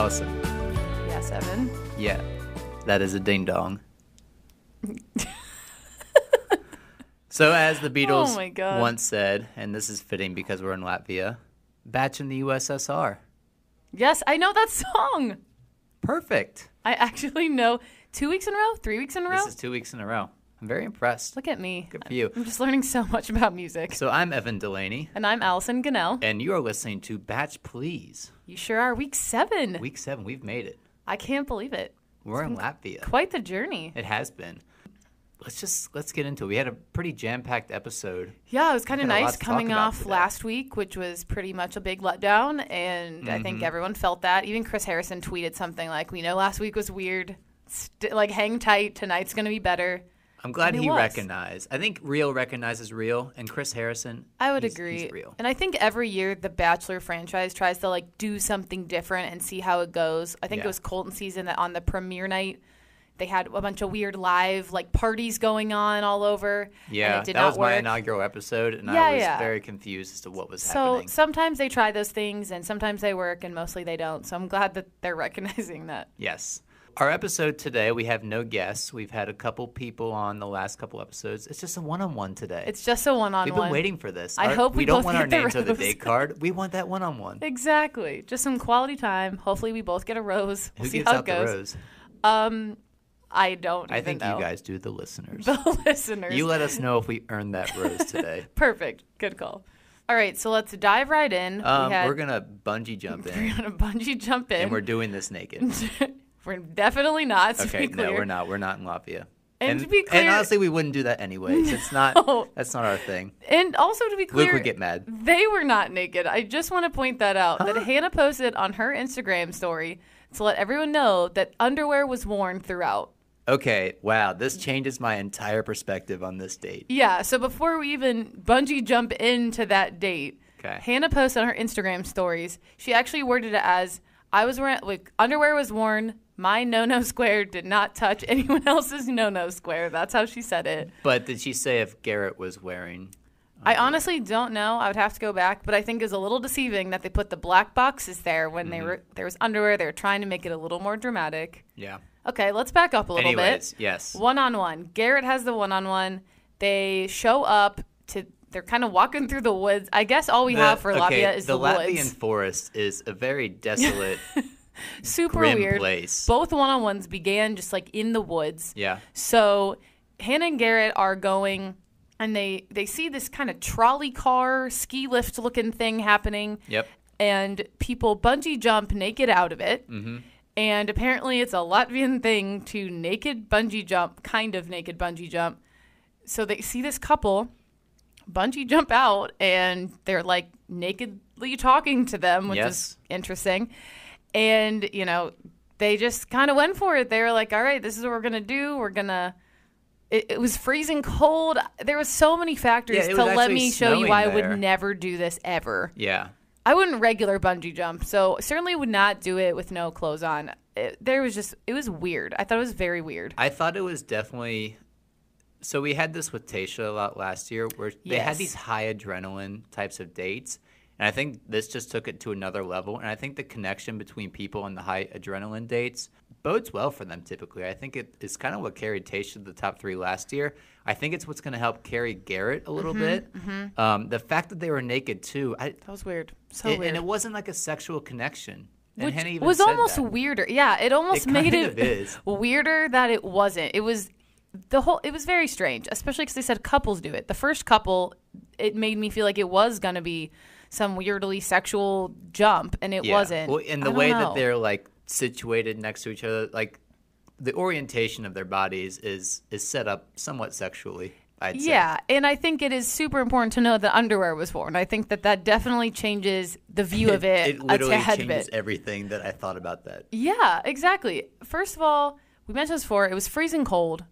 Allison. Yes, Evan. Yeah, that is a ding dong. so, as the Beatles Oh once said, and this is fitting because we're in Latvia, batch in the USSR. Yes, I know that song. Perfect. I actually know two weeks in a row, three weeks in a row. This is two weeks in a row. I'm very impressed. Look at me. Good for you. I'm just learning so much about music. So, I'm Evan Delaney, And I'm Allison Gannell. and you are listening to Batch Please. You sure are. Week seven. Week seven, we've made it. I can't believe it. We're in Latvia. Quite the journey. It has been. Let's just let's get into it. We had a pretty jam-packed episode. Yeah, it was kind of Got a lot nice coming off today. last week, which was pretty much a big letdown. And I Mm-hmm. think everyone felt that. Even Chris Harrison tweeted something like, We know last week was weird. St- like, hang tight. Tonight's going to be better. I'm glad he was. recognized. I think real recognizes real, and Chris Harrison. I would he's- agree. He's real. And I think every year the Bachelor franchise tries to like do something different and see how it goes. I think Yeah. it was Colton season that on the premiere night they had a bunch of weird live like parties going on all over. Yeah, and it did that was my inaugural episode, and Yeah, I was yeah. very confused as to what was So happening. So sometimes they try those things and sometimes they work and mostly they don't. So I'm glad that they're recognizing that. Yes. Our episode today, we have no guests. We've had a couple people on the last couple episodes. It's just a one-on-one today. It's just a one-on-one. We've been waiting for this. I Our- hope we we don't want our names on the date card. We want that one-on-one. Exactly. Just some quality time. Hopefully we both get a rose. We'll Who see gives how out it goes. the rose? Um I don't I think know. you guys do, the listeners. the listeners. you let us know if we earned that rose today. Perfect. Good call. All right, so let's dive right in. Um, we had, we're gonna bungee jump we're in, gonna bungee jump in. and we're doing this naked. We're definitely not. To Okay, be clear. no, we're not. We're not in Latvia. And to be clear- and honestly, we wouldn't do that anyways. It's not. That's not our thing. And also to be clear, Luke would get mad. they were not naked. I just want to point that out. That Hannah posted on her Instagram story to let everyone know that underwear was worn throughout. Okay, wow, this changes my entire perspective on this date. Yeah. So before we even bungee jump into that date, Okay. Hannah posted on her Instagram stories. She actually worded it as, "I was wearing like underwear was worn. My no no square did not touch anyone else's no no square." That's how she said it. But did she say if Garrett was wearing? I honestly don't know. I would have to go back, but I think it's a little deceiving that they put the black boxes there when Mm-hmm. they were there was underwear. They were trying to make it a little more dramatic. Yeah. Okay, let's back up a little Anyways, bit. yes. One on one. Garrett has the one on one. They show up to. They're kind of walking through the woods. I guess all we The- have for okay, Latvia is the, Latvian woods. forest is a very desolate, Super grim weird. place. Both one on ones began just like in the woods. Yeah. So Hannah and Garrett are going and they they see this kind of trolley car, ski lift looking thing happening. Yep. And people bungee jump naked out of it. Mm-hmm. And apparently it's a Latvian thing to naked bungee jump, kind of naked bungee jump. So they see this couple bungee jump out and they're like nakedly talking to them, which Yes. is interesting. And, you know, they just kind of went for it. They were like, all right, this is what we're going to do. We're going to. It, it was freezing cold. There was so many factors Yeah, to let me show you why I would never do this ever. Yeah. I wouldn't regular bungee jump, so certainly would not do it with no clothes on. It, there was just it was weird. I thought it was very weird. I thought it was definitely. So we had this with Tasha a lot last year, where they had these high adrenaline types of dates, and I think this just took it to another level. And I think the connection between people and the high adrenaline dates bodes well for them. Typically, I think it is kind of what carried Tasha to the top three last year. I think it's what's going to help carry Garrett a Mm-hmm, little bit. Um, the fact that they were naked too, I, That was weird. So it- weird. and it wasn't like a sexual connection. And Which Hannah even was almost that. weirder. Yeah, it almost It made it weirder that it wasn't. It was the whole. It was very strange, especially because they said couples do it. The first couple, it made me feel like it was gonna be some weirdly sexual jump, and it Yeah. wasn't. Well, and the way know. that they're like situated next to each other, like the orientation of their bodies is is set up somewhat sexually. I'd say. Yeah, and I think it is super important to know that underwear was worn. I think that that definitely changes the view of it, it a literally changes everything that I thought about that. Yeah, exactly. First of all, we mentioned this before. It was freezing cold.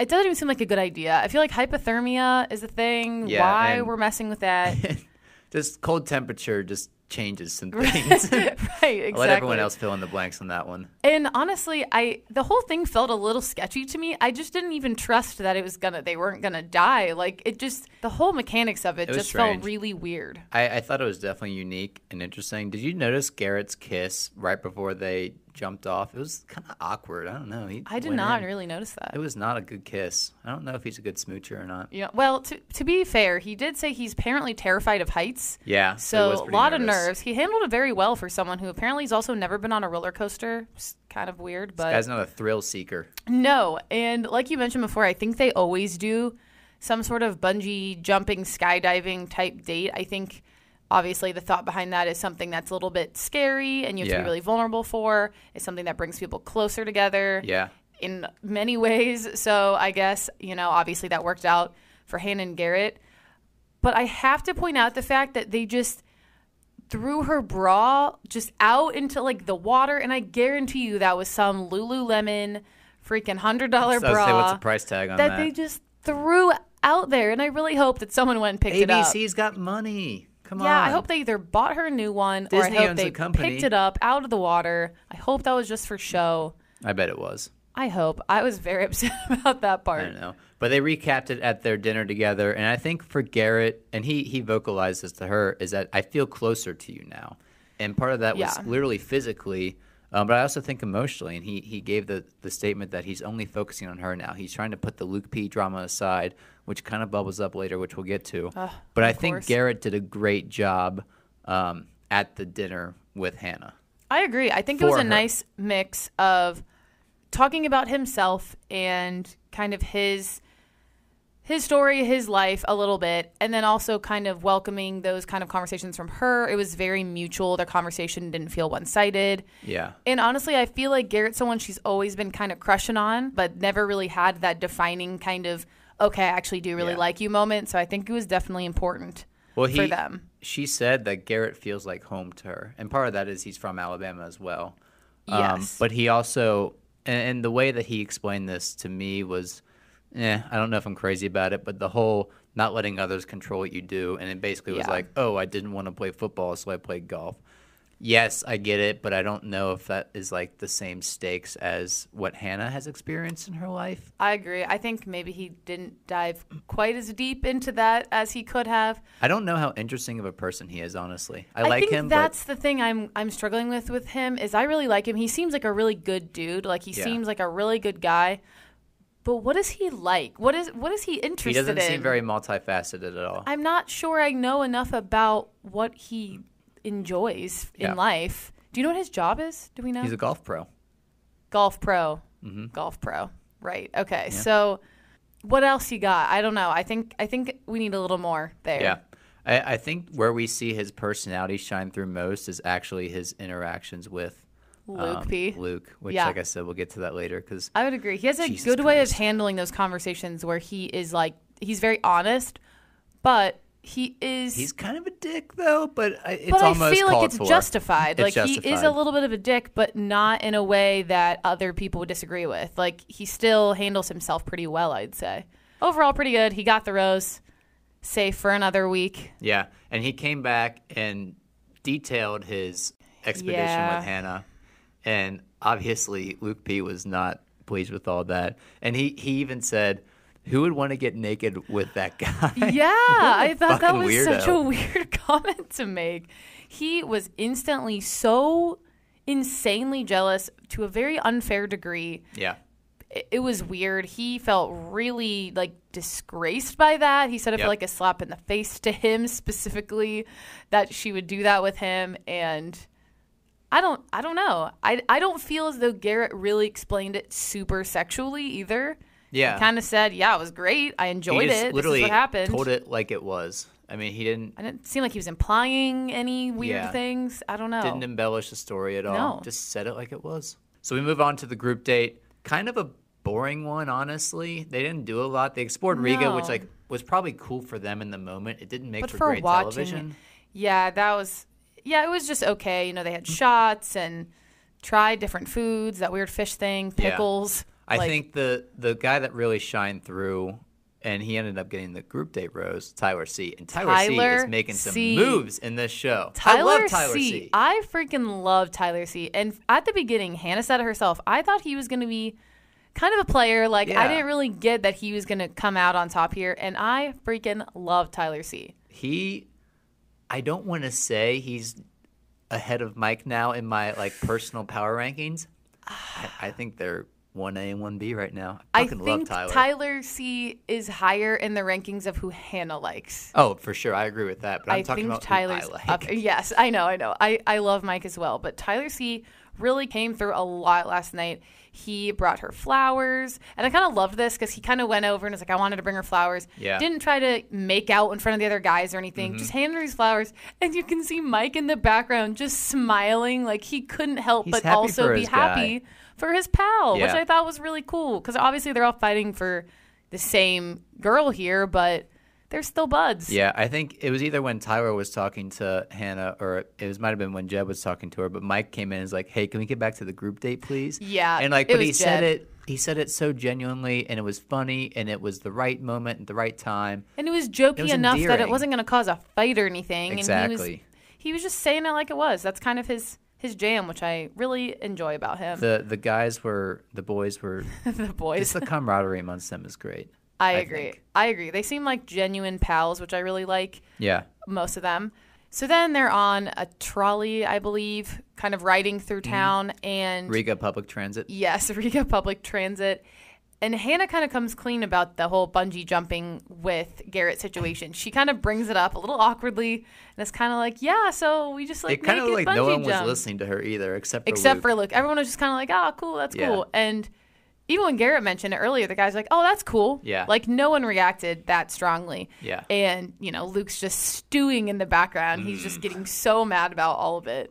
It doesn't even seem like a good idea. I feel like hypothermia is a thing. Yeah, Why we're messing with that? Just cold temperature just changes some things. right, exactly. I'll let everyone else fill in the blanks on that one. And honestly, I the whole thing felt a little sketchy to me. I just didn't even trust that it was gonna they weren't gonna die. Like it just the whole mechanics of it, It just strange. felt really weird. I, I thought it was definitely unique and interesting. Did you notice Garrett's kiss right before they jumped off? It was kind of awkward. I don't know. He I did not in. really notice that. It was not a good kiss. I don't know if he's a good smoocher or not. Yeah. Well, to to be fair, he did say he's apparently terrified of heights. Yeah. So a lot of nerves. He handled it very well for someone who apparently has also never been on a roller coaster. It's kind of weird, but Guy's not a thrill seeker. No, and like you mentioned before, I think they always do some sort of bungee jumping, skydiving type date. I think obviously the thought behind that is something that's a little bit scary and you have to be really vulnerable for. It's something that brings people closer together Yeah. in many ways. So I guess, you know, obviously that worked out for Hannah and Garrett. But I have to point out the fact that they just threw her bra just out into like the water and I guarantee you that was some Lululemon freaking hundred dollar So bra say, what's the price tag on that, that? they just threw out there and I really hope that someone went and picked it up. ABC's got money. Come Yeah, on. I hope they either bought her a new one Disney or I hope owns they company. picked it up out of the water. I hope that was just for show. I bet it was. I hope. I was very upset about that part. I don't know. But they recapped it at their dinner together, and I think for Garrett, and he he vocalized this to her, is that I feel closer to you now, and part of that was Yeah. literally physically, um, but I also think emotionally. And he he gave the the statement that he's only focusing on her now. He's trying to put the Luke P drama aside, which kind of bubbles up later, which we'll get to. Ugh, but I think course. Garrett did a great job um, at the dinner with Hannah. I agree. I think it was a her. nice mix of talking about himself and kind of his his story, his life a little bit, and then also kind of welcoming those kind of conversations from her. It was very mutual. Their conversation didn't feel one-sided. Yeah. And honestly, I feel like Garrett's someone she's always been kind of crushing on, but never really had that defining kind of okay, I actually do really Yeah. like you moment. So I think it was definitely important Well, he, for them. She said that Garrett feels like home to her, and part of that is he's from Alabama as well. Um, yes. but he also, and, and the way that he explained this to me was, eh, I don't know if I'm crazy about it, but the whole not letting others control what you do, and it basically was Yeah. like, oh, I didn't want to play football, so I played golf. Yes, I get it, but I don't know if that is like the same stakes as what Hannah has experienced in her life. I agree. I think maybe he didn't dive quite as deep into that as he could have. I don't know how interesting of a person he is, honestly. I, I like him, but that's the thing I'm I'm struggling with with him is I really like him. He seems like a really good dude. Like he Yeah. seems like a really good guy. But what is he like? What is what is he interested in? he doesn't in? seem very multifaceted at all. I'm not sure I know enough about what he enjoys in Yeah. life. Do you know what his job is? Do we know? He's a golf pro. golf pro. Mm-hmm. Golf pro. Right. Okay. So what else you got? I don't know. I think I think we need a little more there. Yeah. I, I think where we see his personality shine through most is actually his interactions with Luke um, P. Luke, which, Yeah. like I said, we'll get to that later because I would agree. He has a Jesus good way of handling those conversations where he is like he's very honest, but he is he's kind of a dick, though. But I, it's but I feel like it's for. justified. It's like he is a little bit of a dick, but not in a way that other people would disagree with. Like he still handles himself pretty well, I'd say. Overall pretty good. He got the rose. Safe for another week. Yeah, and he came back and detailed his expedition Yeah. with Hannah, and obviously Luke P was not pleased with all that, and he he even said. Who would want to get naked with that guy? Yeah, I thought that was such a weird comment to make. He was instantly so insanely jealous to a very unfair degree. yeah. It, it was weird. He felt really like disgraced by that. He said it Yep. felt like a slap in the face to him specifically that she would do that with him and I don't I don't know. I I don't feel as though Garrett really explained it super sexually either. Yeah. He kind of said, "Yeah, it was great. I enjoyed it. This is literally what happened." told it like it was. I mean, he didn't I didn't seem like he was implying any weird Yeah. things. I don't know. didn't embellish the story at all. No. Just said it like it was. So we move on to the group date. Kind of a boring one, honestly. They didn't do a lot. They explored Riga, which like was probably cool for them in the moment. It didn't make but for, for great watching, television. yeah, that was yeah, it was just okay. You know, they had shots and tried different foods, that weird fish thing, Yeah. pickles. I like- think the the guy that really shined through and he ended up getting the group date rose, Tyler C. And Tyler, C Tyler is making some C. moves in this show. Tyler, I love Tyler C. C. I freaking love Tyler C. And at the beginning, Hannah said it herself. I thought he was going to be kind of a player. Like I didn't really get that he was going to come out on top here, and I freaking love Tyler C. he I don't want to say he's ahead of Mike now in my like personal power rankings. I, I think they're one A and one B right now. I I think love Tyler. C is higher in the rankings of who Hannah likes. Oh, for sure, I agree with that. But I'm I talking about Tyler's who I like. up. Yes, I know, I know. I, I love Mike as well, but Tyler C really came through a lot last night. He brought her flowers, and I kind of loved this because he kind of went over and was like, "I wanted to bring her flowers." Yeah. Mm-hmm. Didn't try to make out in front of the other guys or anything. Just handed her these flowers, and you can see Mike in the background just smiling, like he couldn't help He's but also be happy guy. for his pal, which I thought was really cool because obviously they're all fighting for the same girl here, but they're still buds. Yeah, I think it was either when Tyler was talking to Hannah, or it was might have been when Jed was talking to her. But Mike came in and was like, "Hey, can we get back to the group date, please?" Yeah, and like, it but he said it. He said it so genuinely, and it was funny, and it was the right moment at the right time. And it was jokey was enough that it wasn't going to cause a fight or anything. And he was, Exactly. he was just saying it like it was. That's kind of his his jam, which I really enjoy about him. The the guys were the boys were The, boys. just the camaraderie amongst them is great. I agree. think. I agree. They seem like genuine pals, which I really like. Yeah, Most of them. So then they're on a trolley, I believe, kind of riding through Mm-hmm. town, and Riga Public Transit. Yes, Riga Public Transit. And Hannah kind of comes clean about the whole bungee jumping with Garrett situation. She kind of brings it up a little awkwardly, and it's kind of like, yeah, so we just like it kind of like no one was listening to her either, except for except Luke. for Luke. Everyone was just kind of like, oh, cool, that's Yeah. cool. And even when Garrett mentioned it earlier, the guy's like, oh, that's cool. Yeah. Like no one reacted that strongly. Yeah. And you know, Luke's just stewing in the background. He's Mm. just getting so mad about all of it.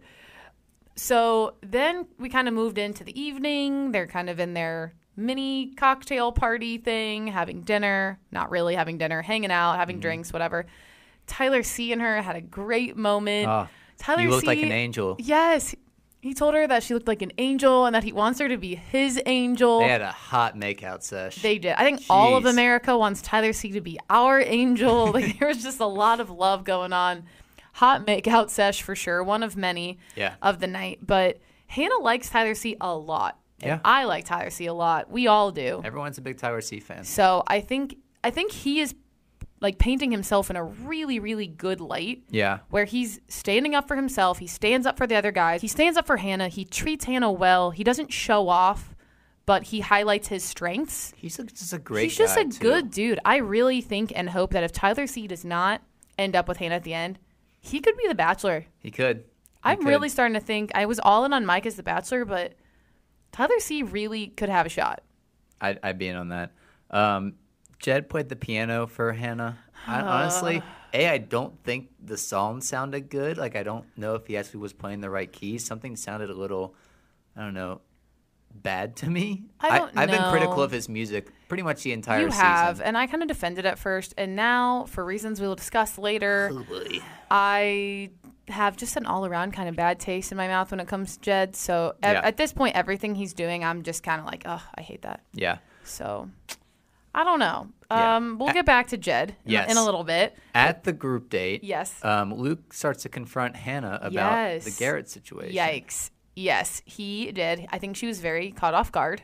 So then we kind of moved into the evening. They're kind of in their mini cocktail party thing, having dinner, not really having dinner, hanging out, Mm. having drinks, whatever. Tyler C and her had a great moment. Ah, Tyler you looked like an angel. Yes. He told her that she looked like an angel and that he wants her to be his angel. They had a hot makeout sesh. They did. I think all of America wants Tyler C to be our angel. Like there was just a lot of love going on. Hot makeout sesh for sure. One of many Yeah. of the night. But Hannah likes Tyler C a lot. And Yeah. I like Tyler C a lot. We all do. Everyone's a big Tyler C fan. So I think I think he is like painting himself in a really, really good light Yeah. where he's standing up for himself. He stands up for the other guys. He stands up for Hannah. He treats Hannah well. He doesn't show off, but he highlights his strengths. He's a, just a great He's just a too. good dude. I really think and hope that if Tyler C does not end up with Hannah at the end, he could be the bachelor. He could. He I'm could. really starting to think I was all in on Mike as the bachelor, but Tyler C really could have a shot. I'd, I'd be in on that. Um, Jed played the piano for Hannah. I, honestly, a I don't think the song sounded good. Like I don't know if he actually was playing the right keys. Something sounded a little, I don't know, bad to me. I don't I, have been critical of his music pretty much the entire you season. have, and I kind of defended at first, and now for reasons we will discuss later. Oh, boy. I have just an all around kind of bad taste in my mouth when it comes to Jed. So Yeah. at this point, everything he's doing, I'm just kind of like, oh, I hate that. Yeah. So I don't know. Yeah. Um, we'll get back to Jed in, Yes. in a little bit. At the group date, Yes. um, Luke starts to confront Hannah about the Garrett situation. Yikes. Yes, he did. I think she was very caught off guard.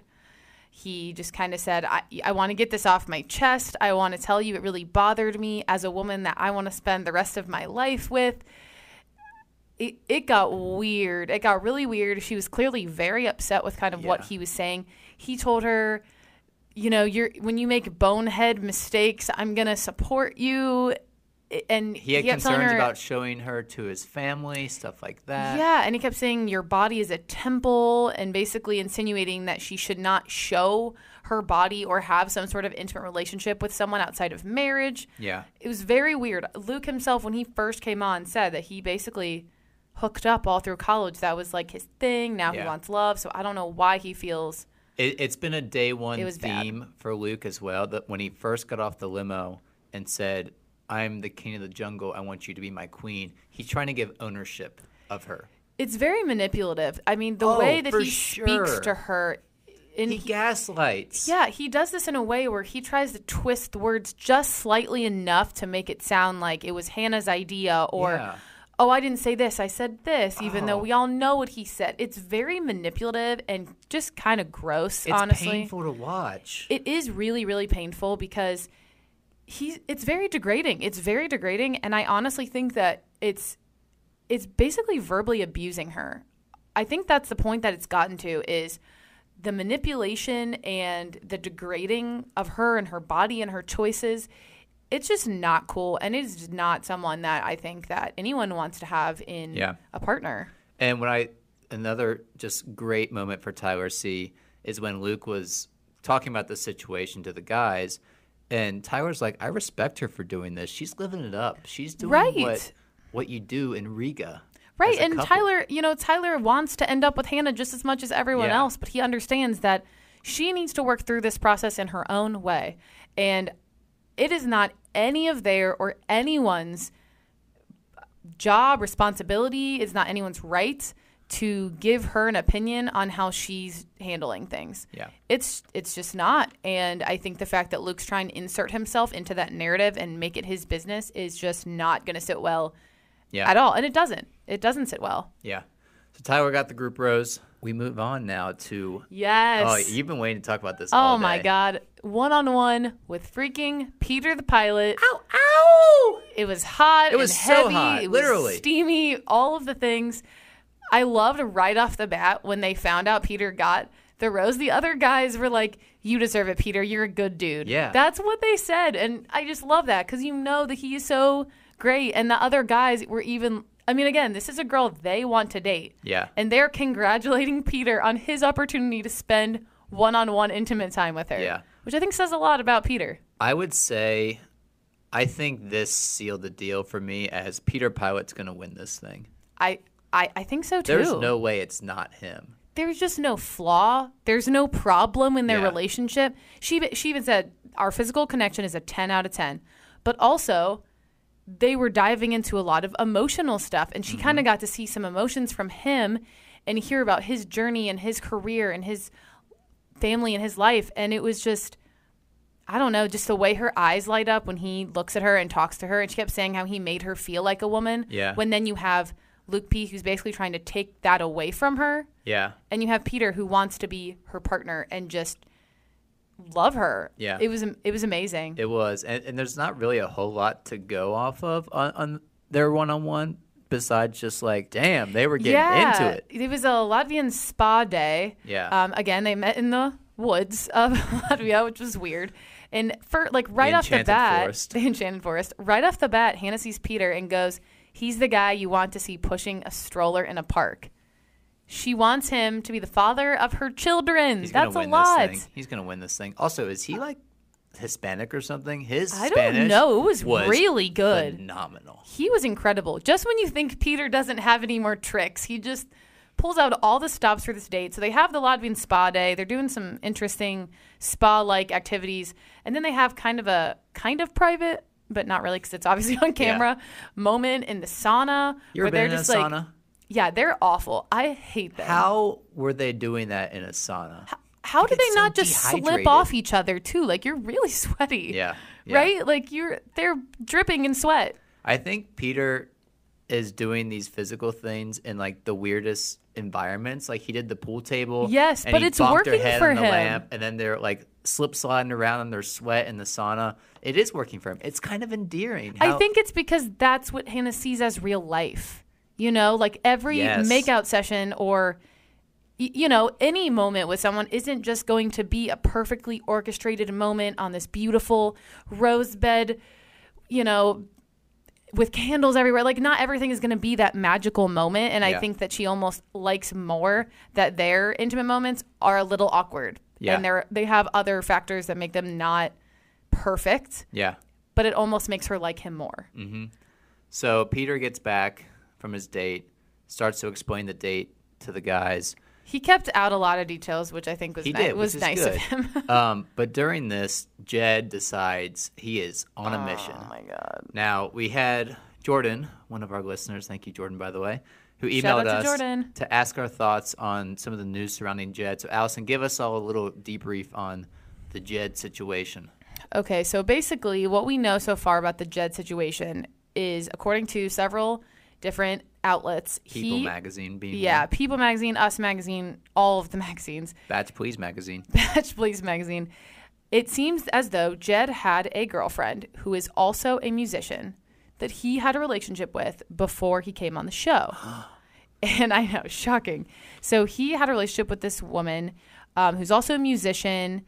He just kind of said, I, I want to get this off my chest. I want to tell you it really bothered me as a woman that I want to spend the rest of my life with. It, it got weird. It got really weird. She was clearly very upset with kind of what he was saying. He told her, you know, you're when you make bonehead mistakes, I'm gonna support you. And He had telling concerns her- about showing her to his family, stuff like that. yeah, and he kept saying your body is a temple and basically insinuating that she should not show her body or have some sort of intimate relationship with someone outside of marriage. Yeah. It was very weird. Luke himself, when he first came on, said that he basically hooked up all through college. That was like his thing. Now he wants love. So I don't know why he feels. It, it's been a day one was bad. theme for Luke as well. That when he first got off the limo and said, "I'm the king of the jungle. I want you to be my queen." He's trying to give ownership of her. It's very manipulative. I mean, the Oh, way that he speaks to her, and he gaslights. Yeah, he does this in a way where he tries to twist the words just slightly enough to make it sound like it was Hannah's idea or Yeah. Oh, I didn't say this, I said this, even though Oh. we all know what he said. It's very manipulative and just kind of gross, It's honestly. It's painful to watch. It is really, really painful because he it's very degrading. It's very degrading and I honestly think that it's it's basically verbally abusing her. I think that's the point that it's gotten to is the manipulation and the degrading of her and her body and her choices. It's just not cool and it is not someone that I think that anyone wants to have in Yeah. a partner. And when I another just great moment for Tyler C is when Luke was talking about the situation to the guys, and Tyler's like, "I respect her for doing this. She's living it up. She's doing Right. what what you do in Riga." Right, and couple." Tyler, you know, Tyler wants to end up with Hannah just as much as everyone Yeah. else, but he understands that she needs to work through this process in her own way. And it is not any of their or anyone's job, responsibility, it's not anyone's right to give her an opinion on how she's handling things. Yeah. It's it's just not. And I think the fact that Luke's trying to insert himself into that narrative and make it his business is just not going to sit well Yeah. at all. And it doesn't. It doesn't sit well. Yeah. So Tyler got the group rose. We move on now to oh, Yes. Oh, you've been waiting to talk about this Oh all my god. One on one with freaking Peter the pilot. Ow, ow! It was hot. It was and so heavy. hot, It was literally. steamy. All of the things. I loved right off the bat when they found out Peter got the rose. The other guys were like, "You deserve it, Peter. You're a good dude." Yeah. that's what they said, and I just love that because you know that he is so great, and the other guys were even. I mean, again, this is a girl they want to date. Yeah. and they're congratulating Peter on his opportunity to spend one-on-one intimate time with her. Yeah. which I think says a lot about Peter. I would say I think this sealed the deal for me as Peter Pilot's going to win this thing. I. I, I think so too. There's no way it's not him. there's just no flaw. There's no problem in their Yeah. relationship. She she even said our physical connection is a 10 out of 10. But also they were diving into a lot of emotional stuff and she Mm-hmm. kind of got to see some emotions from him and hear about his journey and his career and his family and his life and it was just I don't know, just the way her eyes light up when he looks at her and talks to her and she kept saying how he made her feel like a woman. Yeah. When then you have Luke P who's basically trying to take that away from her Yeah. and you have Peter who wants to be her partner and just love her. Yeah. it was it was amazing. It was. And, and there's not really a whole lot to go off of on, on their one on one besides just like, damn, they were getting yeah, into it. It was a Latvian spa day. Yeah. Um, again, they met in the woods of Latvia, which was weird. And for like right off the bat, Forest. the Enchanted Forest, right off the bat, Hannah sees Peter and goes, "He's the guy you want to see pushing a stroller in a park." She wants him to be the father of her children. He's That's a lot. He's gonna win this thing. Also, is he like Hispanic or something? His I don't know. It was really good. phenomenal. He was incredible. Just when you think Peter doesn't have any more tricks, he just pulls out all the stops for this date. So they have the Latvian spa day. They're doing some interesting spa-like activities, and then they have kind of a kind of private, but not really because it's obviously on camera moment in the sauna You where they're been in a just like, sauna? Yeah, they're awful. I hate them. How were they doing that in a sauna? How do get they so not just slip off each other too? Like you're really sweaty. Yeah, yeah. Right? Like you're they're dripping in sweat. I think Peter is doing these physical things in like the weirdest environments. Like he did the pool table. Yes, and but it's working for him. lamp, and then they're like slip sliding around in their sweat in the sauna. It is working for him. It's kind of endearing. I think it's because that's what Hannah sees as real life. You know, like every Yes. makeout session or you know, any moment with someone isn't just going to be a perfectly orchestrated moment on this beautiful rose bed, you know, with candles everywhere. Like not everything is going to be that magical moment and I think that she almost likes more that their intimate moments are a little awkward. Yeah. And they're they have other factors that make them not perfect, Yeah. but it almost makes her like him more. Mm-hmm. So Peter gets back from his date, starts to explain the date to the guys. He kept out a lot of details, which I think was He ni- did, was nice good. of him. um, but during this, Jed decides he is on a mission. oh my god! Now we had Jordan, one of our listeners. Thank you, Jordan, by the way. who emailed to us Jordan. to ask our thoughts on some of the news surrounding Jed. So, Allison, give us all a little debrief on the Jed situation. Okay, so basically, what we know so far about the Jed situation is, according to several different outlets, People he, magazine being yeah, one. People Magazine, Us Magazine, all of the magazines, Batch Please magazine. Batch Please Magazine. It seems as though Jed had a girlfriend who is also a musician that he had a relationship with before he came on the show. and I know, shocking. So he had a relationship with this woman um, who's also a musician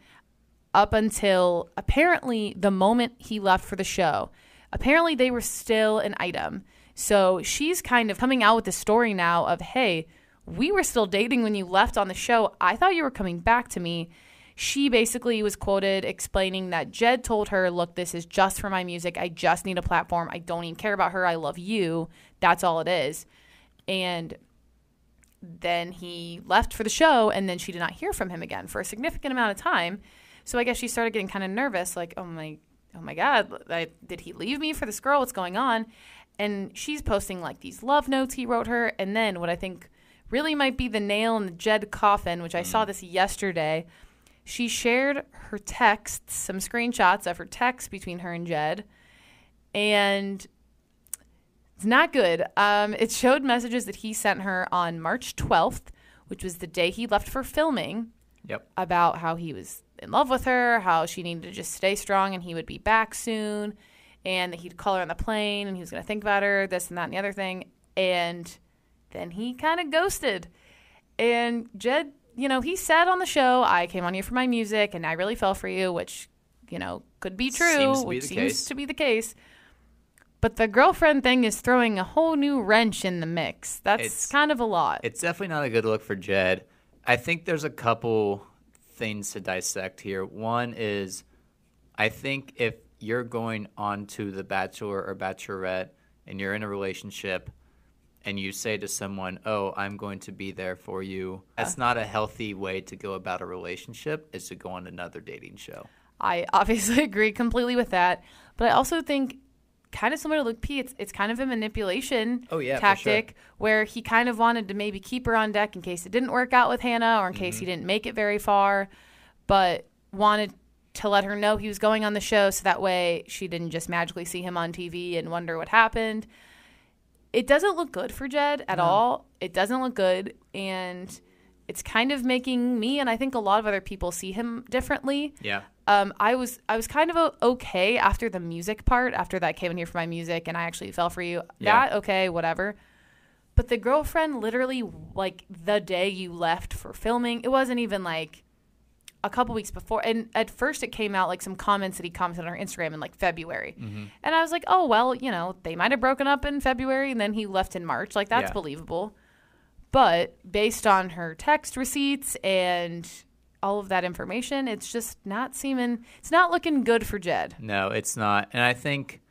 up until apparently the moment he left for the show. Apparently, they were still an item. So she's kind of coming out with the story now of, hey, we were still dating when you left on the show. I thought you were coming back to me. She basically was quoted explaining that Jed told her, Look, this is just for my music. I just need a platform. I don't even care about her. I love you. That's all it is. And then he left for the show, and then she did not hear from him again for a significant amount of time. So I guess she started getting kind of nervous, like, oh my, oh my God, I, did he leave me for this girl? What's going on? And she's posting like these love notes he wrote her, and then what I think really might be the nail in the Jed coffin, which I saw this yesterday. She shared her texts, some screenshots of her texts between her and Jed, and it's not good. Um, it showed messages that he sent her on March 12th, which was the day he left for filming, Yep. about how he was in love with her, how she needed to just stay strong and he would be back soon, and that he'd call her on the plane and he was going to think about her, this and that and the other thing. And then he kind of ghosted. And Jed, you know, he said on the show, I came on you for my music and I really fell for you, which, you know, could be true, Seems which seems case. to be the case. But the girlfriend thing is throwing a whole new wrench in the mix. That's It's- kind of a lot. It's definitely not a good look for Jed. I think there's a couple things to dissect here. One is I think if you're going on to The Bachelor or Bachelorette and you're in a relationship and you say to someone, Oh, I'm going to be there for you, that's not a healthy way to go about a relationship, is to go on another dating show. I obviously agree completely with that. But I also think, kind of similar to Luke P, it's, it's kind of a manipulation Oh, yeah, tactic where he kind of wanted to maybe keep her on deck in case it didn't work out with Hannah or in case Mm-hmm. he didn't make it very far, but wanted to let her know he was going on the show so that way she didn't just magically see him on TV and wonder what happened. It doesn't look good for Jed at all. It doesn't look good. And it's kind of making me and I think a lot of other people see him differently Yeah. um, I was I was kind of okay after the music part. After that, came in here for my music, and I actually fell for you. Yeah. That okay, whatever. But the girlfriend, literally, like the day you left for filming, it wasn't even like a couple weeks before. And at first, it came out like some comments that he commented on her Instagram in like February, Mm-hmm. and I was like, oh well, you know, they might have broken up in February, and then he left in March. Like that's Yeah. believable. But based on her text receipts and all of that information, it's just not seeming, it's not looking good for Jed. No, it's not. And I think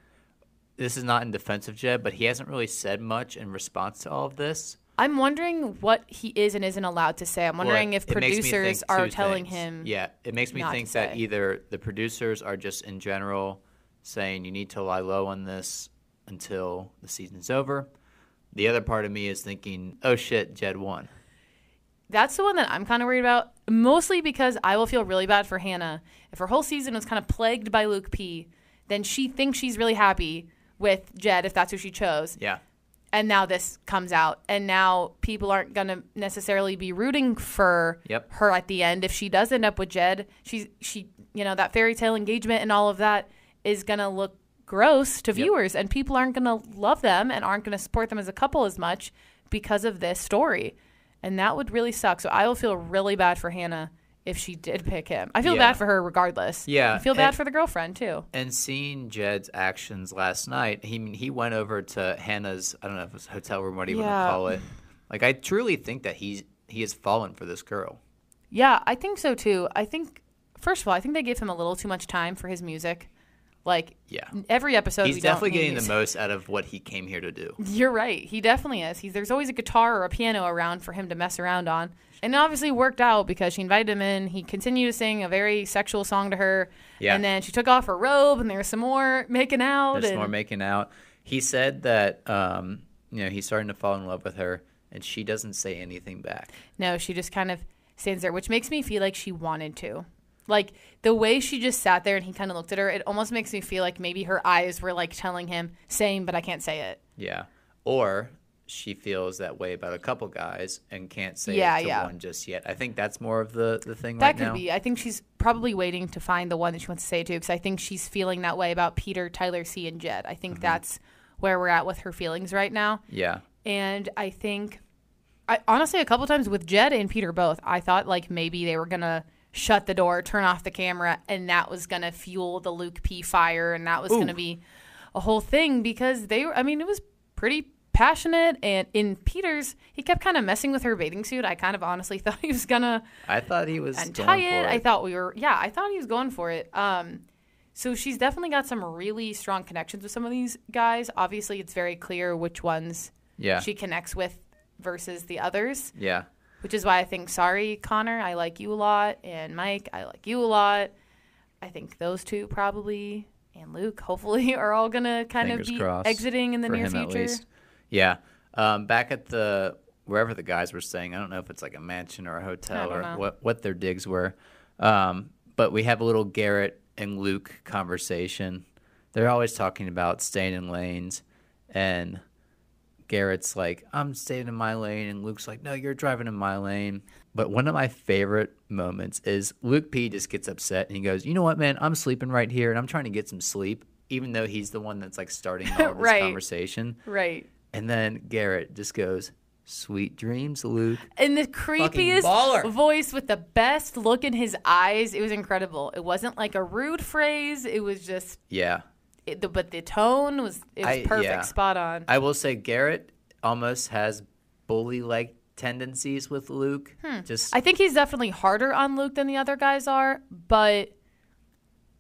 this is not in defense of Jed, but he hasn't really said much in response to all of this. I'm wondering what he is and isn't allowed to say. I'm wondering Well, if it makes me producers are telling things. him. Yeah, it makes me think that say. either the producers are just in general saying you need to lie low on this until the season's over. The other part of me is thinking, oh shit, Jed won. That's the one that I'm kind of worried about, mostly because I will feel really bad for Hannah. If her whole season was kind of plagued by Luke P, then she thinks she's really happy with Jed if that's who she chose. Yeah. And now this comes out and now people aren't going to necessarily be rooting for Yep. her at the end if she does end up with Jed she's she you know that fairy tale engagement and all of that is going to look gross to Yep. viewers and people aren't going to love them and aren't going to support them as a couple as much because of this story and that would really suck so I will feel really bad for Hannah if she did pick him. I feel Yeah. bad for her regardless. Yeah, I feel bad and- for the girlfriend too. And seeing Jed's actions last night, he he went over to Hannah's I don't know if it's hotel room, what do you want to call it? Like I truly think that he's he has fallen for this girl. Yeah, I think so too. I think first of all, I think they gave him a little too much time for his music. Like Yeah. every episode, He's definitely getting the most out of what he came here to do. You're right. He definitely is. He's there's always a guitar or a piano around for him to mess around on. And it obviously worked out because she invited him in. He continued to sing a very sexual song to her. Yeah. And then she took off her robe and there was some more making out. There's and more making out. He said that um, you know he's starting to fall in love with her. and she doesn't say anything back. No, she just kind of stands there, which makes me feel like she wanted to. Like the way she just sat there and he kind of looked at her, it almost makes me feel like maybe her eyes were like telling him, same, but I can't say it. Yeah. Or she feels that way about a couple guys and can't say Yeah, it to yeah. one just yet. I think that's more of the, the thing That right could now. be. I think she's probably waiting to find the one that she wants to say it to because I think she's feeling that way about Peter, Tyler C, and Jed. I Mm-hmm. think that's where we're at with her feelings right now. Yeah. And I think, I honestly, a couple times with Jed and Peter both, I thought like maybe they were gonna shut the door, turn off the camera, and that was gonna fuel the Luke P fire, and that was gonna be a whole thing because they were. I mean, it was pretty passionate, and in Peter's, he kept kind of messing with her bathing suit. I kind of honestly thought he was gonna I thought he was untie going it. I thought we were, yeah, I thought he was going for it. Um, so she's definitely got some really strong connections with some of these guys. Obviously, it's very clear which ones yeah. she connects with versus the others, yeah. Which is why I think, sorry, Connor, I like you a lot, and Mike, I like you a lot. I think those two probably, and Luke, hopefully, are all gonna kind Fingers of be exiting in the near future. Yeah. Um, back at the wherever the guys were staying, I don't know if it's like a mansion or a hotel or know. what what their digs were. Um, but we have a little Garrett and Luke conversation. They're always talking about staying in lanes, and Garrett's like, "I'm staying in my lane," and Luke's like, "No, you're driving in my lane." But one of my favorite moments is Luke P just gets upset and he goes, "You know what, man? I'm sleeping right here, and I'm trying to get some sleep." Even though he's the one that's like starting all this Right. conversation, Right. and then Garrett just goes, "Sweet dreams, Luke." And the creepiest voice with the best look in his eyes. It was incredible. It wasn't like a rude phrase. It was just, Yeah, it, the, but the tone was it was I- perfect, yeah. spot on. I will say Garrett almost has bully-like tendencies with Luke. Just Hmm. I think he's definitely harder on Luke than the other guys are, but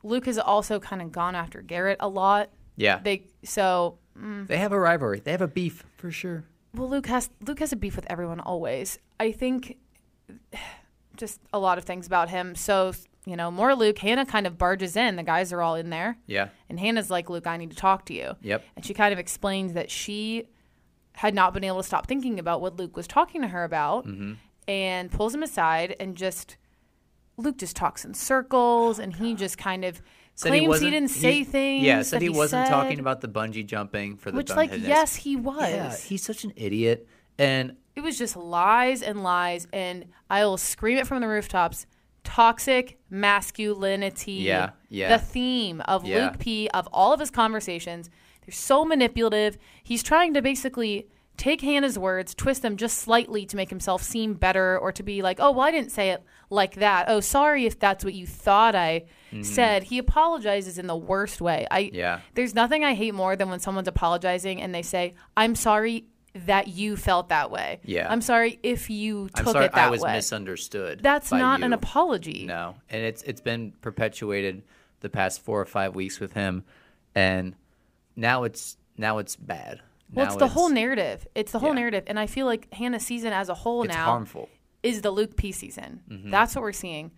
Luke has also kind of gone after Garrett a lot. yeah, They so they have a rivalry. They have a beef for sure. well, Luke has Luke has a beef with everyone always. I think just a lot of things about him. So you know, more Luke. Hannah kind of barges in. The guys are all in there. Yeah. And Hannah's like, Luke, I need to talk to you. Yep. And she kind of explains that she had not been able to stop thinking about what Luke was talking to her about Mm-hmm. and pulls him aside and just, Luke just talks in circles and he just kind of Said claims he, wasn't- didn't say things. Yeah, said that he, wasn't said, talking about the bungee jumping for the Which, like, yes, he was. Yeah, he's such an idiot. And it was just lies and lies. And I will scream it from the rooftops toxic masculinity. Yeah, yeah. The theme of Yeah. Luke P, of all of his conversations. They're so manipulative. He's trying to basically take Hannah's words, twist them just slightly to make himself seem better or to be like, oh, well, I didn't say it like that. Oh, sorry if that's what you thought I mm-hmm. said. He apologizes in the worst way. I. Yeah. There's nothing I hate more than when someone's apologizing and they say, I'm sorry that you felt that way. Yeah. I'm sorry if you I'm took sorry it that way. I was way. misunderstood. That's not an apology. No, and it's it's been perpetuated the past four or five weeks with him, and now it's now it's bad. Well, it's the whole narrative. It's the whole Yeah. narrative, and I feel like Hannah's season as a whole It's now harmful. is the Luke P season. Mm-hmm. That's what we're seeing.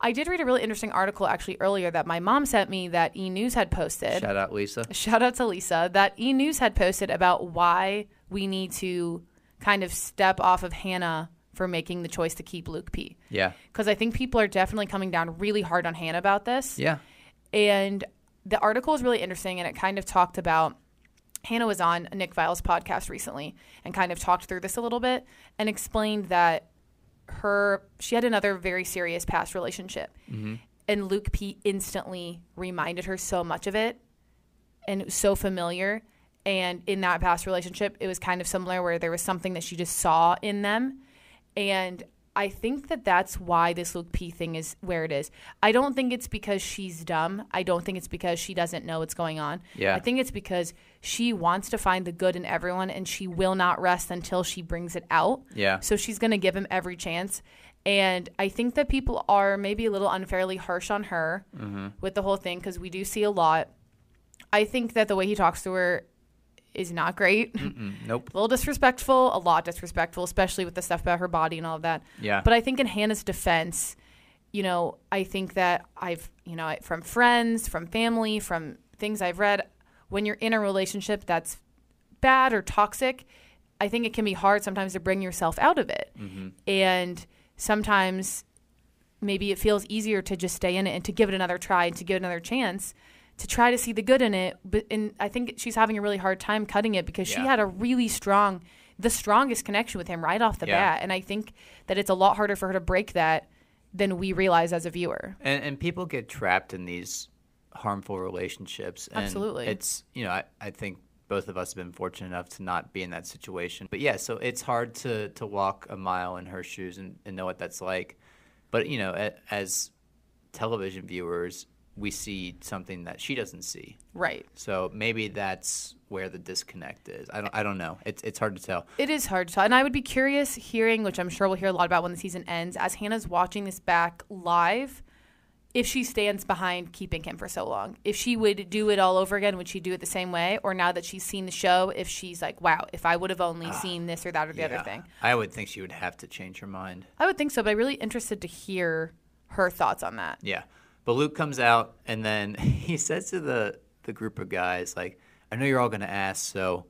I did read a really interesting article actually earlier that my mom sent me that E News had posted. Shout out Lisa. Shout out to Lisa that E News had posted about why we need to kind of step off of Hannah for making the choice to keep Luke P. Yeah, Because I think people are definitely coming down really hard on Hannah about this. yeah, And the article was really interesting and it kind of talked about Hannah was on Nick Viall's podcast recently and kind of talked through this a little bit and explained that her she had another very serious past relationship. Mm-hmm. And Luke P instantly reminded her so much of it and it so familiar. And in that past relationship, it was kind of similar where there was something that she just saw in them. And I think that that's why this Luke P thing is where it is. I don't think it's because she's dumb. I don't think it's because she doesn't know what's going on. Yeah. I think it's because she wants to find the good in everyone and she will not rest until she brings it out. yeah. So she's going to give him every chance. And I think that people are maybe a little unfairly harsh on her mm-hmm. with the whole thing because we do see a lot. I think that the way he talks to her is not great. Mm, nope. a little disrespectful, a lot disrespectful, especially with the stuff about her body and all of that. Yeah. But I think in Hannah's defense, you know, I think that I've, you know, from friends, from family, from things I've read, when you're in a relationship that's bad or toxic, I think it can be hard sometimes to bring yourself out of it. And sometimes maybe it feels easier to just stay in it and to give it another try and to give it another chance to try to see the good in it. But and I think she's having a really hard time cutting it because she had a really strong, the strongest connection with him right off the Yeah. bat. And I think that it's a lot harder for her to break that than we realize as a viewer. And, and people get trapped in these harmful relationships. And Absolutely. It's, you know, I, I think both of us have been fortunate enough to not be in that situation. But yeah, so it's hard to, to walk a mile in her shoes and, and know what that's like. But, you know, as television viewers, we see something that she doesn't see. Right. So maybe that's where the disconnect is. I don't, I don't know. It's, it's hard to tell. It is hard to tell. And I would be curious hearing, which I'm sure we'll hear a lot about when the season ends, as Hannah's watching this back live, if she stands behind keeping him for so long. If she would do it all over again, would she do it the same way? Or now that she's seen the show, if she's like, wow, if I would have only seen this or that or the other Ah, thing. I would think she would have to change her mind. I would think so, but I'm really interested to hear her thoughts on that. Yeah. But Luke comes out and then he says to the, the group of guys, like, I know you're all going to ask, so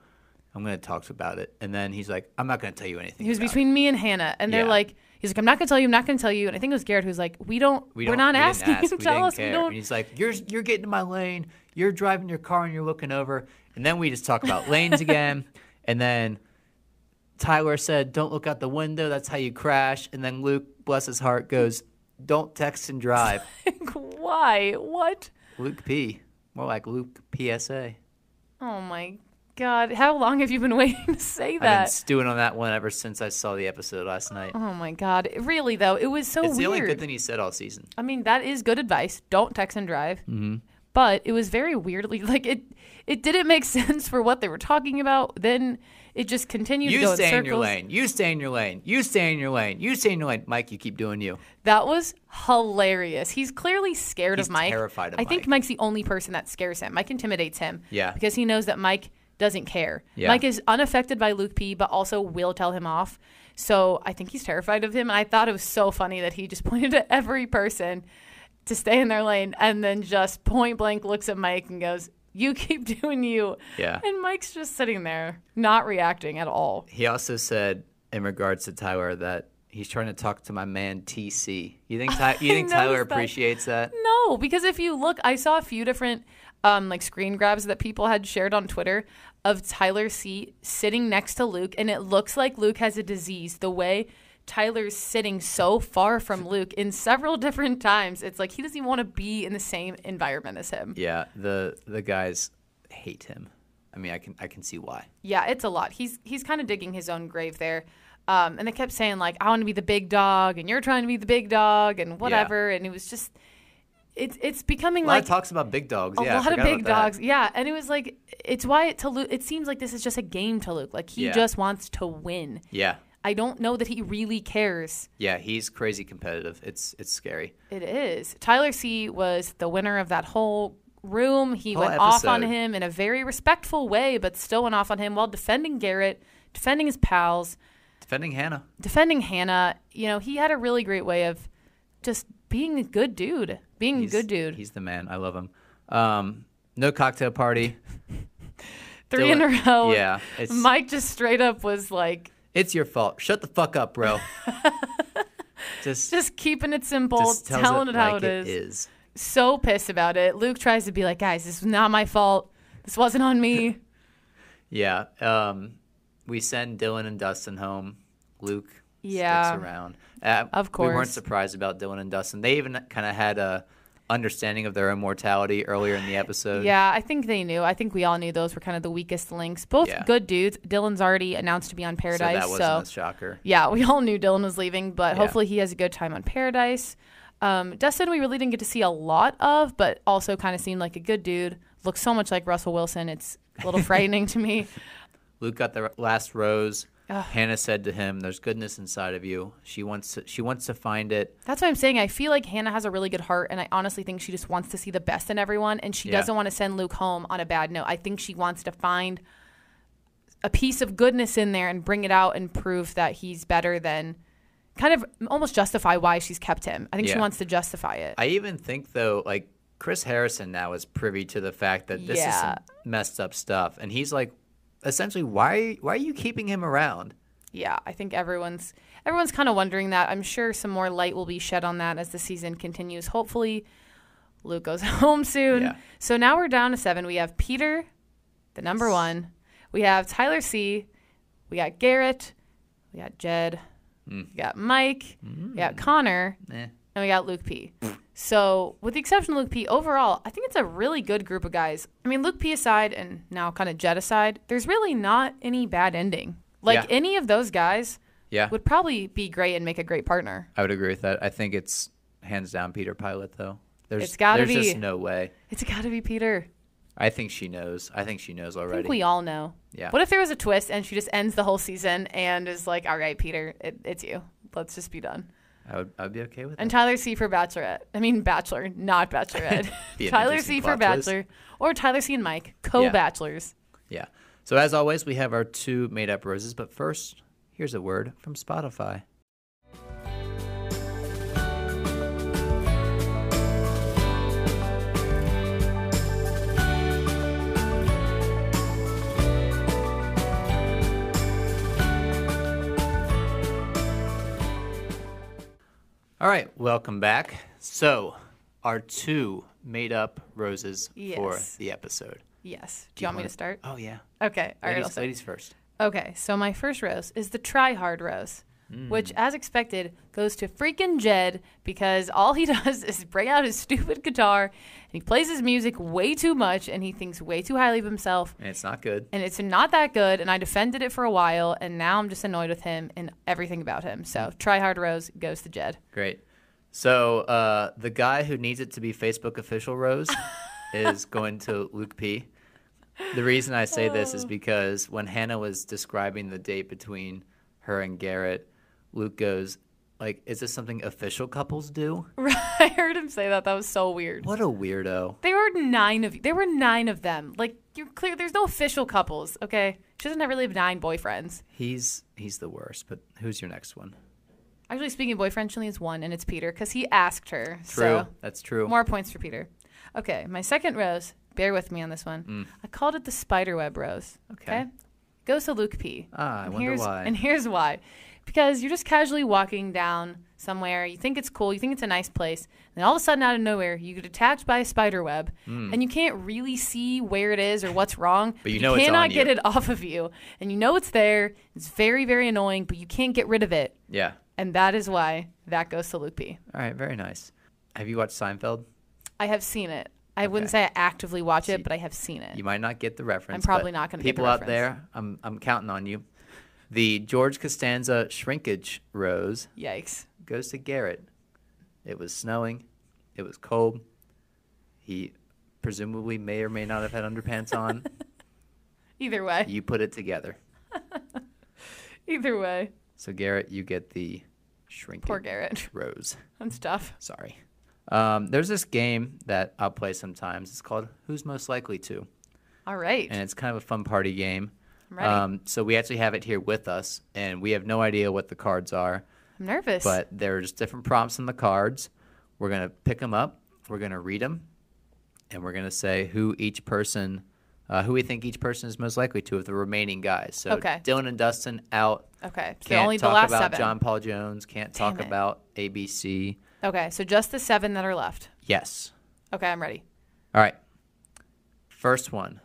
I'm going to talk about it. And then he's like, I'm not going to tell you anything. He was about it." between me and Hannah, and they're Yeah. like, he's like, I'm not going to tell you, I'm not going to tell you. And I think it was Garrett who's like, we don't, We are don't- we asking ask, you to tell us. We don't. And he's like, you're, you're getting in my lane. You're driving your car and you're looking over. And then we just talk about lanes again. And then Tyler said, don't look out the window. That's how you crash. And then Luke, bless his heart, goes, don't text and drive. Why? What? Luke P. More like Luke PSA. Oh my god! How long have you been waiting to say that? I've been stewing on that one ever since I saw the episode last night. Oh my god! Really though, it was so it's the only good thing he said all season. I mean, that is good advice. Don't text and drive. Mm-hmm. But it was very weirdly like it. It didn't make sense for what they were talking about. Then it just continued to You go stay in in your lane. You stay in your lane. You stay in your lane. You stay in your lane. Mike, you keep doing you. That was hilarious. He's clearly scared He's of Mike. terrified of Mike. I think Mike's the only person that scares him. Mike intimidates him. Yeah. Because he knows that Mike doesn't care. Yeah. Mike is unaffected by Luke P, but also will tell him off. So I think he's terrified of him. And I thought it was so funny that he just pointed at every person to stay in their lane and then just point blank looks at Mike and goes, You keep doing you. Yeah. And Mike's just sitting there, not reacting at all. He also said in regards to Tyler that he's trying to talk to my man TC. You think Ty- you think Tyler that. appreciates that? No, because if you look, I saw a few different um, like screen grabs that people had shared on Twitter of Tyler C sitting next to Luke, and it looks like Luke has a disease. The way Tyler's sitting so far from Luke in several different times, it's like he doesn't even want to be in the same environment as him. Yeah, the the guys hate him. I mean, I can I can see why. Yeah, it's a lot. He's he's kind of digging his own grave there. Um, and they kept saying like, "I want to be the big dog," and you're trying to be the big dog, and whatever. And it was just, it's it's becoming A lot like of talks about big dogs. a yeah, lot of big about that. dogs. Yeah, and it was like it's why it, to Luke. It seems like this is just a game to Luke. Like he Yeah. just wants to win. Yeah, I don't know that he really cares. yeah, he's crazy competitive. It's it's scary. It is. Tyler C was the winner of that whole room. He Whole went off on him in a very respectful way, but still went off on him while defending Garrett, defending his pals, Defending Hannah. defending Hannah. You know, he had a really great way of just being a good dude, being He's, a good dude. He's the man. I love him. Um, no cocktail party. Three in a row. Yeah, it's Mike just straight up was like, it's your fault. Shut the fuck up, bro. just just keeping it simple, just telling it, how like it is. It is. So pissed about it. Luke tries to be like, guys, this was not my fault. This wasn't on me. Yeah. Um, we send Dylan and Dustin home. Luke Yeah. sticks around. Uh, Of course. We weren't surprised about Dylan and Dustin. They even kind of had a understanding of their immortality earlier in the episode. yeah, I think they knew. I think we all knew those were kind of the weakest links. Both Yeah. good dudes. Dylan's already announced to be on So Paradise. that So, wasn't a shocker. yeah, we all knew Dylan was leaving, but Yeah. hopefully he has a good time on Paradise. Um, Dustin, we really didn't get to see a lot of, but also kind of seemed like a good dude. Looks so much like Russell Wilson. It's a little frightening to me. Luke got the last rose. Ugh. Hannah said to him, "There's goodness inside of you. She wants to, she wants to find it." That's what I'm saying. I feel like Hannah has a really good heart, and I honestly think she just wants to see the best in everyone, and she Yeah. doesn't want to send Luke home on a bad note. I think she wants to find a piece of goodness in there and bring it out and prove that he's better than kind of almost justify why she's kept him. I think she wants to justify it. I even think though, like Chris Harrison now is privy to the fact that this is Yeah. some messed up stuff, and he's like essentially, why why are you keeping him around? Yeah, I think everyone's everyone's kind of wondering that. I'm sure some more light will be shed on that as the season continues. Hopefully, Luke goes home soon. Yeah. So now we're down to seven. We have Peter, the number one. We have Tyler C. We got Garrett. We got Jed. We got Mike. We got Connor. Eh. And we got Luke P. So, with the exception of Luke P, overall, I think it's a really good group of guys. I mean, Luke P aside, and now kind of Jed aside, there's really not any bad ending. Like Yeah. any of those guys Yeah, would probably be great and make a great partner. I would agree with that. I think it's hands down Peter Pilot though. There's It's gotta there's be. just no way. It's got to be Peter. I think she knows. I think she knows I already. think we all know. yeah. What if there was a twist and she just ends the whole season and is like, "All right, Peter, it, it's you. Let's just be done." I would I would be okay with it. And. Tyler C for Bachelorette. I mean, Bachelor, not Bachelorette. Tyler C for. Bachelor, or Tyler C and Mike, co-bachelors. Yeah. So as always, we have our two made up roses, but first, here's a word from Spotify. All right, welcome back. So, our two made up roses for the episode. Yes. Do Do you you want me wanna- start? Oh yeah. Okay. All right. Ladies, start. ladies first. Okay. So my first rose is the Try Hard rose, Mm. which, as expected, goes to freaking Jed because all he does is bring out his stupid guitar and he plays his music way too much and he thinks way too highly of himself. And it's not good. And it's not that good. And I defended it for a while, and now I'm just annoyed with him and everything about him. So Try Hard rose goes to Jed. Great. So uh, the guy who needs it to be Facebook official Rose is going to Luke P. The reason I say this is because when Hannah was describing the date between her and Garrett, Luke goes, like, is this something official couples do? I heard him say that. That was so weird. What a weirdo. There were nine of there were nine of them. Like you're clear. There's no official couples. Okay, she doesn't really have nine boyfriends. He's he's the worst. But who's your next one? Actually, speaking of boyfriend, she only has one, and it's Peter because he asked her. True. So That's true. more points for Peter. Okay, my second rose. Bear with me on this one. Mm. I called it the spiderweb rose. Okay. Okay. Goes to Luke P. Ah, I And wonder here's, why. And here's why. Because you're just casually walking down somewhere, you think it's cool, you think it's a nice place, and all of a sudden out of nowhere, you get attacked by a spider web, and you can't really see where it is or what's wrong. But you know it's cannot get you. it off of you, and you know it's there. It's very, very annoying, but you can't get rid of it, yeah. and that is why that goes to Luke P. All right. Very nice. Have you watched Seinfeld? I have seen it. I wouldn't say I actively watch See, it, but I have seen it. You might not get the reference. I'm probably not get the People out there, I'm I'm counting on you. The George Costanza shrinkage rose Yikes. goes to Garrett. It was snowing. It was cold. He presumably may or may not have had underpants on. Either way. you put it together. Either way. So Garrett, you get the shrinkage rose. Poor Garrett. rose. That's tough. Sorry. Um, there's this game that I'll play sometimes. It's called Who's Most Likely to, All right. and it's kind of a fun party game. I'm. Um, so we actually have it here with us, and we have no idea what the cards are, I'm nervous. but there's different prompts on the cards. We're gonna pick them up. We're gonna read them, and we're gonna say who each person, uh, who we think each person is most likely to of the remaining guys. So Okay. Dylan and Dustin out. okay. So Can't only the talk last about seven. John Paul Jones. Can't talk it. about ABC. Okay. So just the seven that are left. Yes. Okay. I'm ready. All right. First one.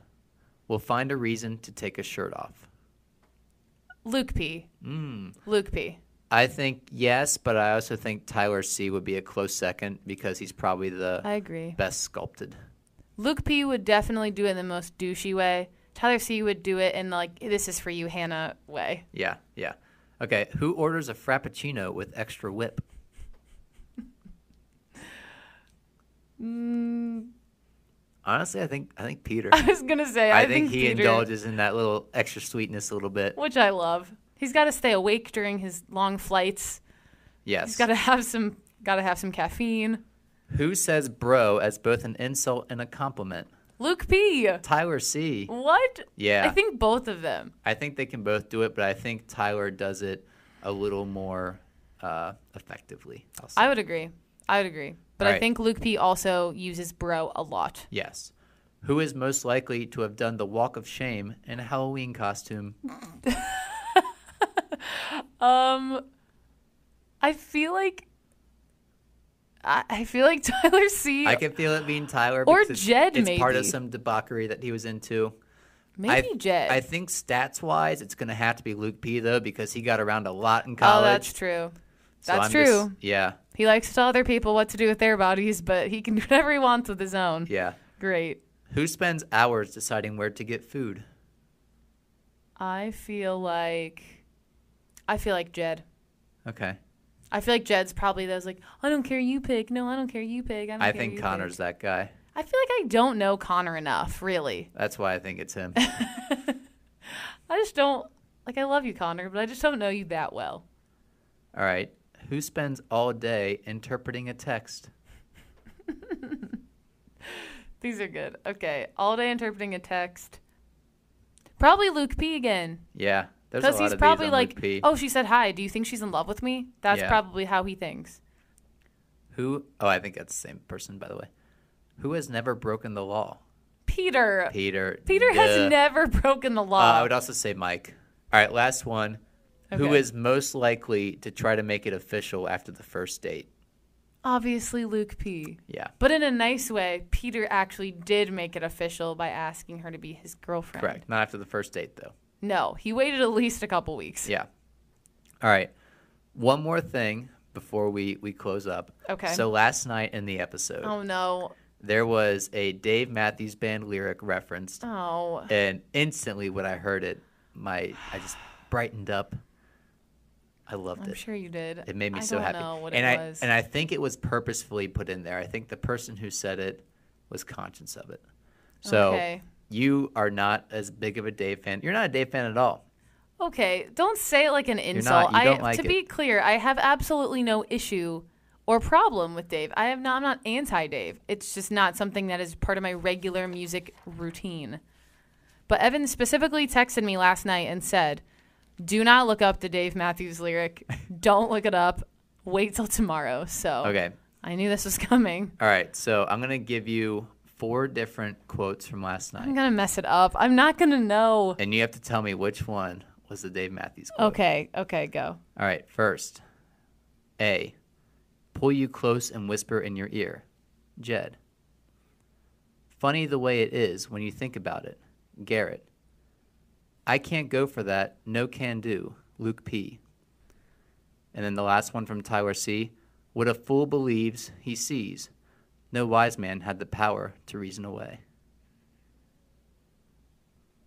We'll find a reason to take a shirt off. Luke P. Mm. Luke P. I think yes, but I also think Tyler C would be a close second because he's probably the I agree. best sculpted. Luke P would definitely do it in the most douchey way. Tyler C would do it in like this is for you, Hannah way. Yeah, yeah. Okay, who orders a frappuccino with extra whip? Mm, Honestly, I think I think Peter. I was gonna say I, I, think, he Peter, indulges in that little extra sweetness a little bit. which I love. He's got to stay awake during his long flights. Yes. He's got to have some got to have some caffeine. Who says bro as both an insult and a compliment? Luke P. Tyler C. What? Yeah. I think both of them. I think they can both do it, but I think Tyler does it a little more uh, effectively. I would agree. I would agree. But I think Luke P also uses bro a lot. yes. Who is most likely to have done the walk of shame in a Halloween costume? Um, I feel like I, I feel like Tyler C. I can feel it being Tyler. Or it's- Jed, It's part of some debauchery that he was into. maybe I, Jed. I think stats wise, it's going to have to be Luke P though because he got around a lot in college. oh, that's true. So That's I'm true. just- yeah, He likes to tell other people what to do with their bodies, but he can do whatever he wants with his own. yeah. Great. Who spends hours deciding where to get food? I feel like I feel like Jed. Okay, I feel like Jed's probably those like, I don't care you pick. No, I don't care you pick. I, don't I think Connor's pick." that guy. I feel like I don't know Connor enough, really. That's why I think it's him. I just don't like I love you, Connor, but I just don't know you that well. All right. Who spends all day interpreting a text? These are good. Okay. All day interpreting a text. Probably Luke P again. Yeah, Because he's of probably like, P. oh, she said hi. Do you think she's in love with me? That's Yeah. probably how he thinks. Who? Oh, I think that's the same person, by the way. Who has never broken the law? Peter. Peter. Peter Duh. has never broken the Uh, law. I would also say Mike. All right, last one. Who Okay. is most likely to try to make it official after the first date? Obviously, Luke P. Yeah, But in a nice way, Peter actually did make it official by asking her to be his girlfriend. correct. Not after the first date, though. No, he waited at least a couple weeks. Yeah. All right. One more thing before we, we close up. Okay. So last night in the episode, Oh no. there was a Dave Matthews Band lyric referenced. Oh. and instantly when I heard it, my I just brightened up. I loved it. I'm sure you did. It made me I so don't happy. know what and it I was. and I think it was purposefully put in there. I think the person who said it was conscious of it. So Okay. you are not as big of a Dave fan. You're not a Dave fan at all. Okay, don't say it like an insult. not- I like to it. be clear, I have absolutely no issue or problem with Dave. I am not I'm not anti Dave. It's just not something that is part of my regular music routine. But Evan specifically texted me last night and said, "Do not look up the Dave Matthews lyric. don't look it up. Wait till tomorrow." So Okay. I knew this was coming. All right. So I'm gonna give you four different quotes from last night, I'm gonna mess it up. I'm not gonna know. and you have to tell me which one was the Dave Matthews quote. Okay, okay, go. All right, first, A. Pull you close and whisper in your ear. Jed. Funny the way it is when you think about it. Garrett. I can't go for that. No can do. Luke P. And then the last one from Tyler C. What a fool believes he sees. No wise man had the power to reason away.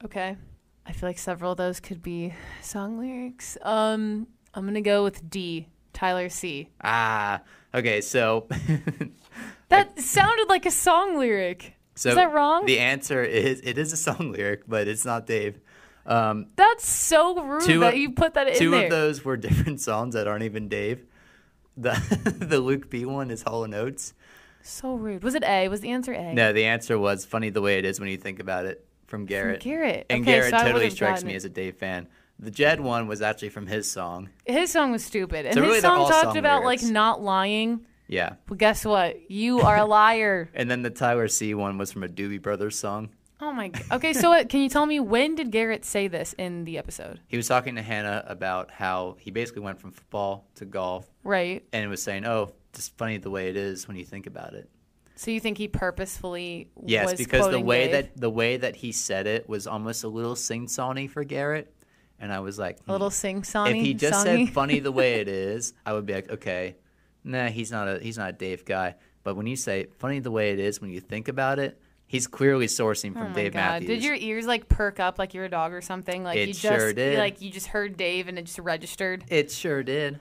Okay. I feel like several of those could be song lyrics. Um, I'm gonna go with D. Tyler C. Ah, okay, so. That sounded like a song lyric. so Is that wrong? The answer is it is a song lyric, but it's not Dave. Um, That's so rude Two that you put that in Two there. of those were different songs that aren't even Dave. The the Luke P one is Hall and Oates. So rude. Was it A? Was the answer A? No, the answer was funny the way it is when you think about it from From Garrett. Garrett. And Okay, Garrett so totally strikes me it. as a Dave fan. The Jed one was actually from his song. His song was stupid, and So really his they're song talked song about lyrics. like not lying. Yeah. Well, guess what? You are a liar. And then the Tyler C one was from a Doobie Brothers song. Oh my. g- Okay, so what, can you tell me when did Garrett say this in the episode? He was talking to Hannah about how he basically went from football to golf Right. and was saying, "Oh, just funny the way it is when you think about it." So you think he purposefully Yes, because the way Dave? that the way that he said it was almost a little sing-songy for Garrett, and I was like, a little hmm. sing songy. If he just said "funny the way it is," I would be like, okay, nah, he's not a he's not a Dave guy. But when you say "funny the way it is" when you think about it, he's clearly sourcing Oh from my Dave god! Matthews. Did your ears like perk up like you're a dog or something? Like It you just sure did. like you just heard Dave and it just registered. It sure did.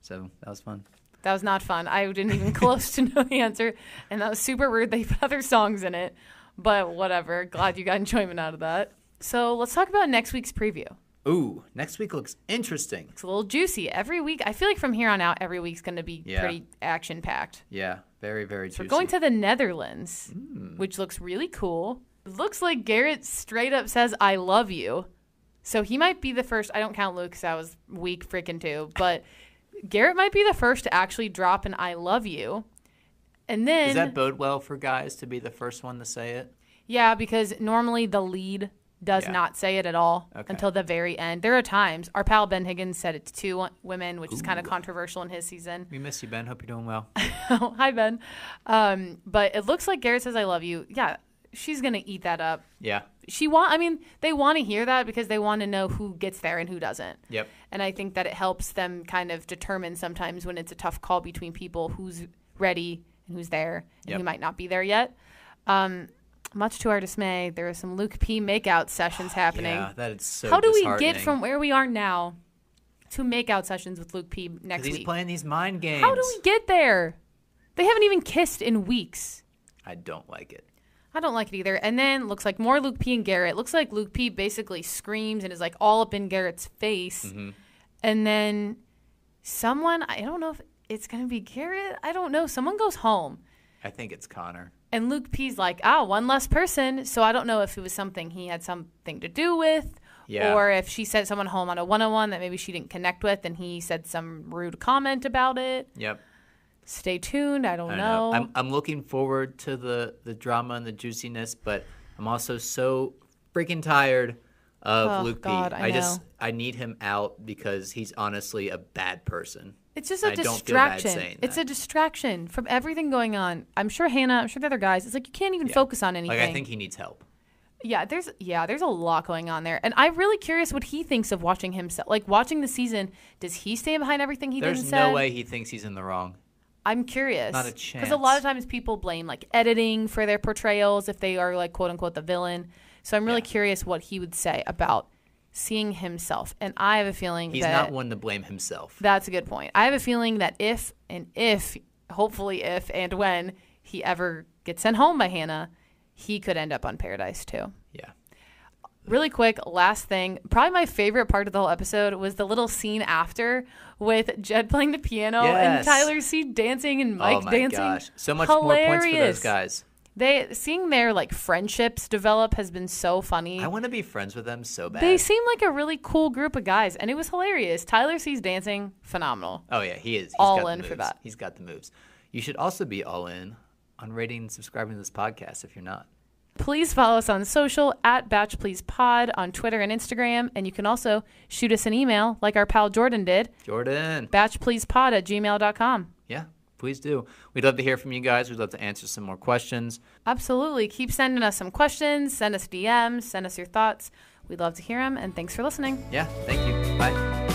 So that was fun. That was not fun. I didn't even close to know the answer, and that was super rude. They put other songs in it, but whatever. Glad you got enjoyment out of that. So let's talk about next week's preview. Ooh, next week looks interesting. It's a little juicy. Every week, I feel like from here on out, every week's going to be Yeah. pretty action packed. Yeah, very very juicy. We're going to the Netherlands, Hmm. which looks really cool. It looks like Garrett straight up says, I love you. So he might be the first. I don't count Luke because I was weak freaking too. But Garrett might be the first to actually drop an I love you. And then, Does that bode well for guys to be the first one to say it? Yeah, because normally the lead does Yeah. not say it at all Okay. until the very end. There are times our pal Ben Higgins said it to two women, which is kind of controversial in his season. We miss you, Ben. Hope you're doing well. Hi Ben. Um, but it looks like Garrett says I love you. Yeah, she's gonna eat that up. Yeah. She want. I mean, they want to hear that because they want to know who gets there and who doesn't. Yep. And I think that it helps them kind of determine sometimes when it's a tough call between people who's ready and who's there and Yep. who might not be there yet. Um, much to our dismay, there are some Luke P makeout sessions happening. Yeah, that is so. How do we get from where we are now to makeout sessions with Luke P next he's week? playing these mind games. How do we get there? They haven't even kissed in weeks. I don't like it. I don't like it either. And then looks like more Luke P and Garrett. Looks like Luke P basically screams and is like all up in Garrett's face. Mm-hmm. And then someone, I don't know if it's going to be Garrett. I don't know. Someone goes home. I think it's Connor. And Luke P's like, oh, one less person. So I don't know if it was something he had something to do with. Yeah. Or if she sent someone home on a one on one that maybe she didn't connect with and he said some rude comment about it. Yep. Stay tuned. I don't, I don't know. know. I'm, I'm looking forward to the, the drama and the juiciness, but I'm also so freaking tired of Oh, Luke God, P. I just. I need him out because he's honestly a bad person. It's just a I don't feel bad distraction. It's a distraction from everything going on. I'm sure Hannah, I'm sure the other guys. It's like you can't even focus on anything. Like I think he needs help. yeah, there's yeah, there's a lot going on there, and I'm really curious what he thinks of watching himself. Like watching the season, does he stand behind everything he does? There's didn't no say? way he thinks he's in the wrong. I'm curious. Not a chance. Because a lot of times people blame like editing for their portrayals if they are like quote unquote the villain. So I'm really Yeah. curious what he would say about seeing himself. And I have a feeling He's that not one to blame himself. That's a good point. I have a feeling that if and if, hopefully if and when he ever gets sent home by Hannah, he could end up on Paradise too. Yeah. Really quick, last thing. Probably my favorite part of the whole episode was the little scene after with Jed playing the piano and Tyler C dancing and Mike dancing. oh my dancing. gosh. So much more points for those guys. They seeing their like friendships develop has been so funny. I want to be friends with them so bad. they seem like a really cool group of guys, and it was hilarious. Tyler C's dancing, phenomenal. Oh yeah, he is. He's All got the in for that. He's got the moves. You should also be all in on rating and subscribing to this podcast if you're not. Please follow us on social at Batch Please Pod on Twitter and Instagram. And you can also shoot us an email like our pal Jordan did, Jordan. batchpleasepod at gmail.com. Yeah, please do. We'd love to hear from you guys. We'd love to answer some more questions. Absolutely. Keep sending us some questions, send us DMs, send us your thoughts. We'd love to hear them. And thanks for listening. Yeah, thank you. Bye.